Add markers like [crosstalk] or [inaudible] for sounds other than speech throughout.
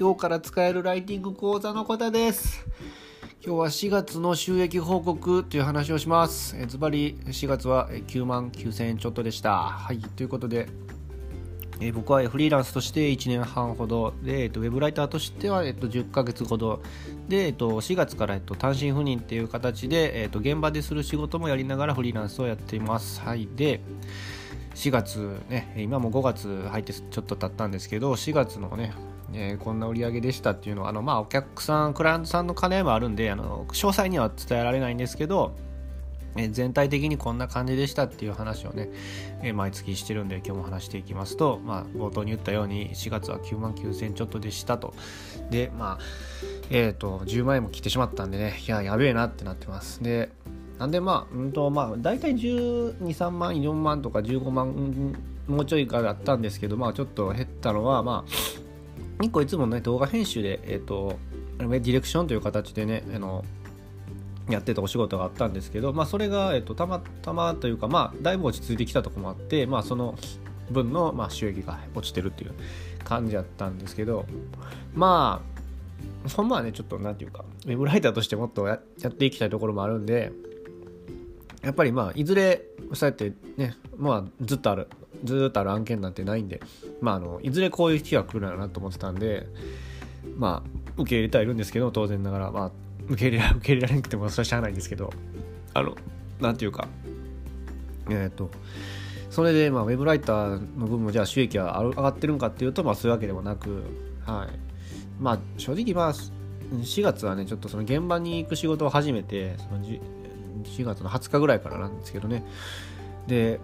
今日から使えるライティング講座の方です。今日は4月の収益報告という話をします。ズバリ4月は9万9000円ちょっとでした。はい。ということでえ僕はフリーランスとして1年半ほどで、えっと、ウェブライターとしては、えっと、10ヶ月ほどで、えっと、4月から、えっと、単身赴任っていう形で、えっと、現場でする仕事もやりながらフリーランスをやっています。はい。で4月ね今も5月入ってちょっと経ったんですけど4月のねえー、こんな売り上げでしたっていうのはあの、まあ、お客さんクライアントさんの金もあるんであの詳細には伝えられないんですけど、えー、全体的にこんな感じでしたっていう話をね、えー、毎月してるんで今日も話していきますと、まあ、冒頭に言ったように4月は9万9000ちょっとでしたと。でまあえっ、と10万円も切ってしまったんでねいややべえなってなってます。でなんでまあ、うんとまあ、大体12、3万、4万とか15万、もうちょいかだったんですけど、まあちょっと減ったのは、まあ、1個いつもね、動画編集で、えっ、ー、と、ディレクションという形でね、あの、やってたお仕事があったんですけど、まあそれが、え、ー、と、たまたまというか、まあだいぶ落ち着いてきたとこもあって、まあその分の、まあ、収益が落ちてるっていう感じだったんですけど、まあ、ほんまはね、ちょっとなんていうか、ウェブライターとしてもっとやっていきたいところもあるんで、やっぱりまあいずれそうやってねまあずっとあるずっとある案件なんてないんでまああのいずれこういう日が来るだろうなと思ってたんでまあ受け入れてはいるんですけど当然ながらまあ受け入れ [laughs] 受け入れられなくてもそれはしゃあないんですけどあのなんていうかえっ、とそれでまあウェブライターの部分もじゃあ収益は上がってるんかっていうとまあそういうわけでもなくはい。まあ正直まあ4月はねちょっとその現場に行く仕事を始めてその4月の20日ぐらいからなんですけどね。で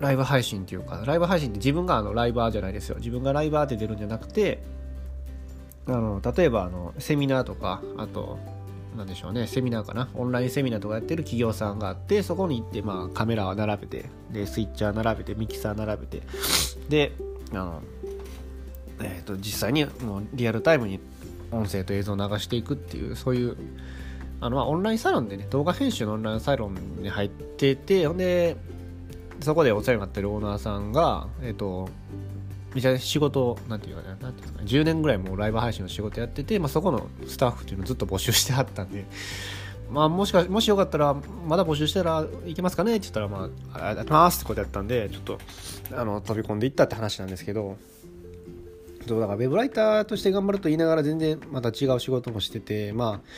ライブ配信っていうかライブ配信って自分があのライバーじゃないですよ。自分がライバーって出るんじゃなくてあの例えばあのセミナーとかあと何でしょうね。セミナーかな。オンラインセミナーとかやってる企業さんがあってそこに行ってまあカメラを並べてでスイッチャー並べてミキサー並べてであのえーと実際にもうリアルタイムに音声と映像を流していくっていうそういうあの、まあ、オンラインサロンでね、動画編集のオンラインサロンに入ってて、ほんで、そこでお世話になってるオーナーさんが、えっ、ー、と、めちゃ仕事、なんていうかね、なんていうんですかね、10年ぐらいもうライブ配信の仕事やってて、まあ、そこのスタッフっていうのをずっと募集してあったんで、[laughs] まあ、もしか、もしよかったら、まだ募集したらいけますかね？って言ったら、まあ、ありがとうございますってことやったんで、ちょっと、あの、飛び込んでいったって話なんですけど、そうだから、ウェブライターとして頑張ると言いながら全然また違う仕事もしてて、まあ、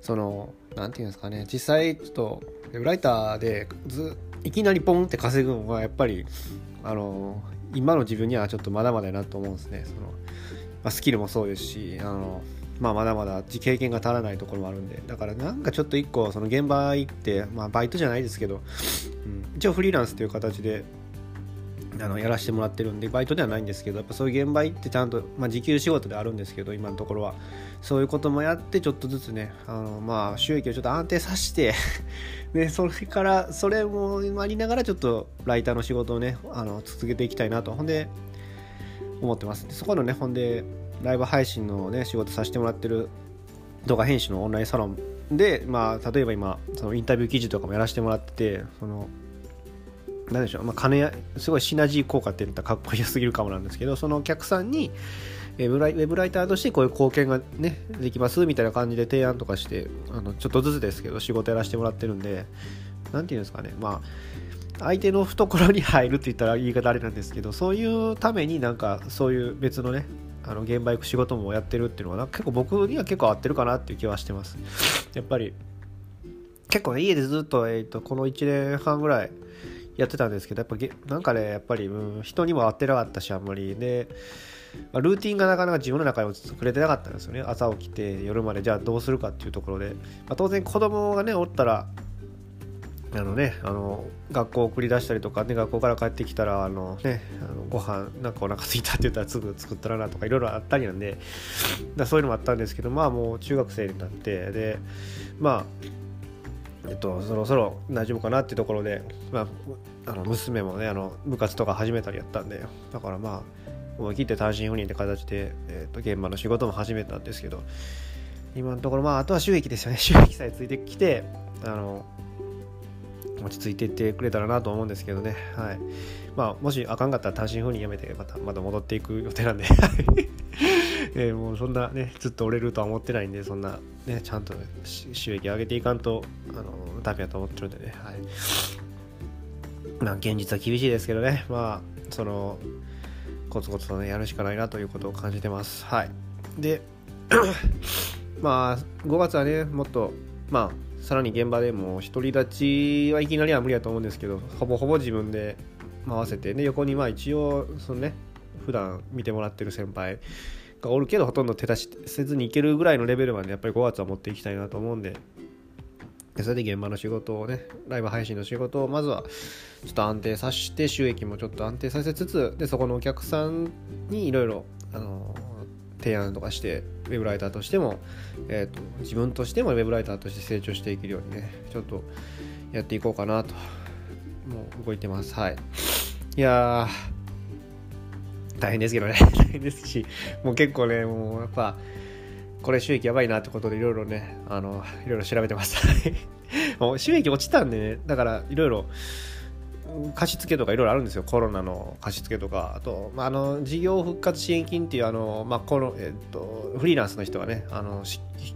その何て言うんですかね実際ちょっとウェブライターでずっいきなりポンって稼ぐのはやっぱりあの今の自分にはちょっとまだまだなと思うんですね。その、まあ、スキルもそうですしあのまあ、まだまだ経験が足らないところもあるんで。だからなんかちょっと一個その現場行って、まあ、バイトじゃないですけど、うん、一応フリーランスという形であのやらせてもらってるんでバイトではないんですけどやっぱそういう現場行ってちゃんと、まあ、時給仕事であるんですけど今のところは。そういうこともやってちょっとずつねあの、まあ、収益をちょっと安定させて [laughs] でそれからそれもありながらちょっとライターの仕事をねあの続けていきたいなとほんで思ってます。そこのねほんでライブ配信のね仕事させてもらってる動画編集のオンラインサロンで、まあ、例えば今そのインタビュー記事とかもやらせてもらっててその何でしょう、まあ、金やすごいシナジー効果って言ったらかっこよすぎるかもなんですけどそのお客さんにウェブライターとしてこういう貢献がねできますみたいな感じで提案とかしてあのちょっとずつですけど仕事やらせてもらってるんで何て言うんですかねまあ相手の懐に入るって言ったら言い方あれなんですけどそういうためになんかそういう別のねあの現場行く仕事もやってるっていうのは結構僕には結構合ってるかなっていう気はしてます。やっぱり結構、ね、家でずっと,、えーとこの1年半ぐらいやってたんですけどやっぱなんかねやっぱり、うん、人にも会ってなかったしあんまり。で、まあ、ルーティンがなかなか自分の中に作れてなかったんですよね。朝起きて夜までじゃあどうするかっていうところで、まあ、当然子供がねおったらあのね、あの学校送り出したりとか、ね、学校から帰ってきたらあの、ね、あのご飯なんかお腹すいたって言ったらすぐ作ったらなとかいろいろあったりなんで。だそういうのもあったんですけどまあもう中学生になってでまあえっと、そろそろ大丈夫かなっていうところで、まあ、あの娘もねあの部活とか始めたりやったんでだからまあ思い切って単身赴任って形で、えっと、現場の仕事も始めたんですけど今のところまああとは収益ですよね。[laughs] 収益さえついてきてあの落ち着いていってくれたらなと思うんですけどね。はい。まあもしあかんかったら単身赴任やめてまたまた戻っていく予定なんで。[laughs] えー、もうそんなね、ずっと折れるとは思ってないんで、そんなね、ちゃんと収益上げていかんと、あの、ダメだと思ってるんでね、はい。まあ、現実は厳しいですけどね、まあ、その、コツコツとね、やるしかないなということを感じてます。はい。で、[coughs] まあ、5月はね、もっと、まあ、さらに現場でも独り立ちはいきなりは無理だと思うんですけど、ほぼほぼ自分で回せて、ね、横にまあ一応、そのね、普段見てもらってる先輩がおるけど、ほとんど手出しせずにいけるぐらいのレベルまでやっぱり5月は持っていきたいなと思うんで、それで現場の仕事をね、ライブ配信の仕事をまずはちょっと安定させて、収益もちょっと安定させつつ、で、そこのお客さんにいろいろ、あの提案とかして、ウェブライターとしても、えーと、自分としてもウェブライターとして成長していけるようにね、ちょっとやっていこうかなと、もう動いてます。はい。いやー、大変ですけどね、[laughs] 大変ですし、もう結構ね、もうやっぱ、これ収益やばいなってことでいろいろね、あの、いろいろ調べてます。[laughs] もう収益落ちたんでね、だからいろいろ、貸付とかいろいろあるんですよ、コロナの貸付とか、あと、まあ、あの事業復活支援金っていうあの、まあこのえっと、フリーランスの人がねあの、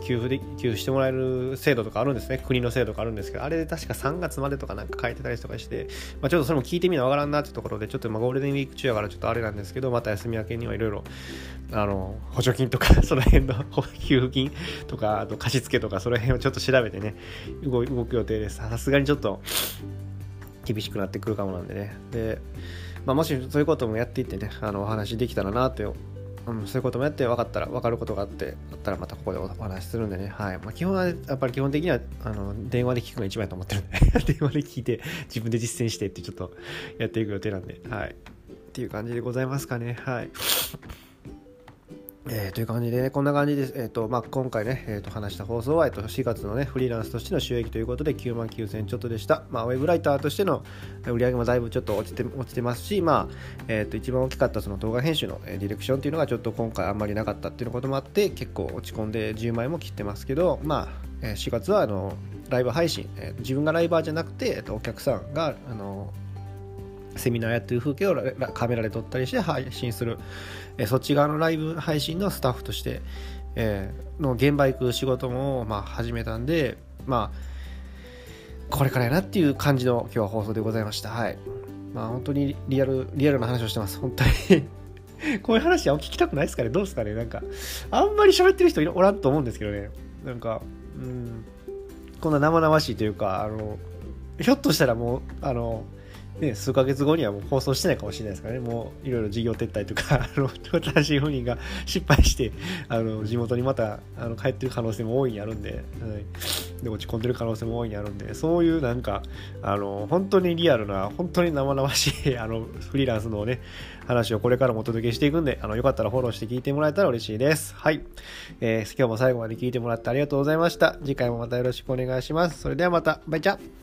給付で給付してもらえる制度とかあるんですね、国の制度があるんですけど、あれで確か3月までとかなんか書いてたりとかして、まあ、ちょっとそれも聞いてみなわからんなってところで、ちょっとまあゴールデンウィーク中やからちょっとあれなんですけど、また休み明けにはいろいろあの補助金とか、[laughs] その辺の給付金とか、あと貸付とか、その辺をちょっと調べてね、動く予定です。さすがにちょっと厳しくなってくるかもなんでね。で、まあ、もしそういうこともやっていってね、あのお話できたらなとうん、そういうこともやって分かったら分かることがあってあったらまたここでお話しするんでね、はい。まあ、基本はやっぱり基本的にはあの電話で聞くのが一番やと思ってるんで。[laughs] 電話で聞いて自分で実践してってちょっとやっていく予定なんで。はい。っていう感じでございますかね。はい。えー、という感じでね、こんな感じです、えーとまあ、今回ね、えー、と話した放送は、えー、と4月のね、フリーランスとしての収益ということで9万9000ちょっとでした。まあ、ウェブライターとしての売り上げもだいぶちょっと落ちて落ちてますし、まあえー、と一番大きかったその動画編集の、ディレクションっていうのがちょっと今回あんまりなかったっていうこともあって、結構落ち込んで10万円も切ってますけど、まあ、4月はあのライブ配信、えー、自分がライバーじゃなくて、えー、とお客さんがあのセミナーやってる風景をカメラで撮ったりして配信する、えそっち側のライブ配信のスタッフとして、えー、の現場行く仕事も、まあ、始めたんで、まあ、これからやなっていう感じの今日は放送でございました。はい。まあ、本当にリアル、リアルな話をしてます。本当に [laughs] こういう話は聞きたくないですかね？どうですかね？なんか、あんまり喋ってる人おらんと思うんですけどね。なんか、うん、こんな生々しいというか、あの、ひょっとしたらもう、あの、ね、数ヶ月後にはもう放送してないかもしれないですからね、もういろいろ事業撤退とか、[laughs] あの、新しい赴任が失敗して、あの、地元にまた、あの、帰ってる可能性も大いにあるんで、はい、で、落ち込んでる可能性も大いにあるんで、そういうなんか、あの、本当にリアルな、本当に生々しい、[laughs] あの、フリーランスのね、話をこれからもお届けしていくんで、あの、よかったらフォローして聞いてもらえたら嬉しいです。はい。えー、今日も最後まで聞いてもらってありがとうございました。次回もまたよろしくお願いします。それではまた、バイチャ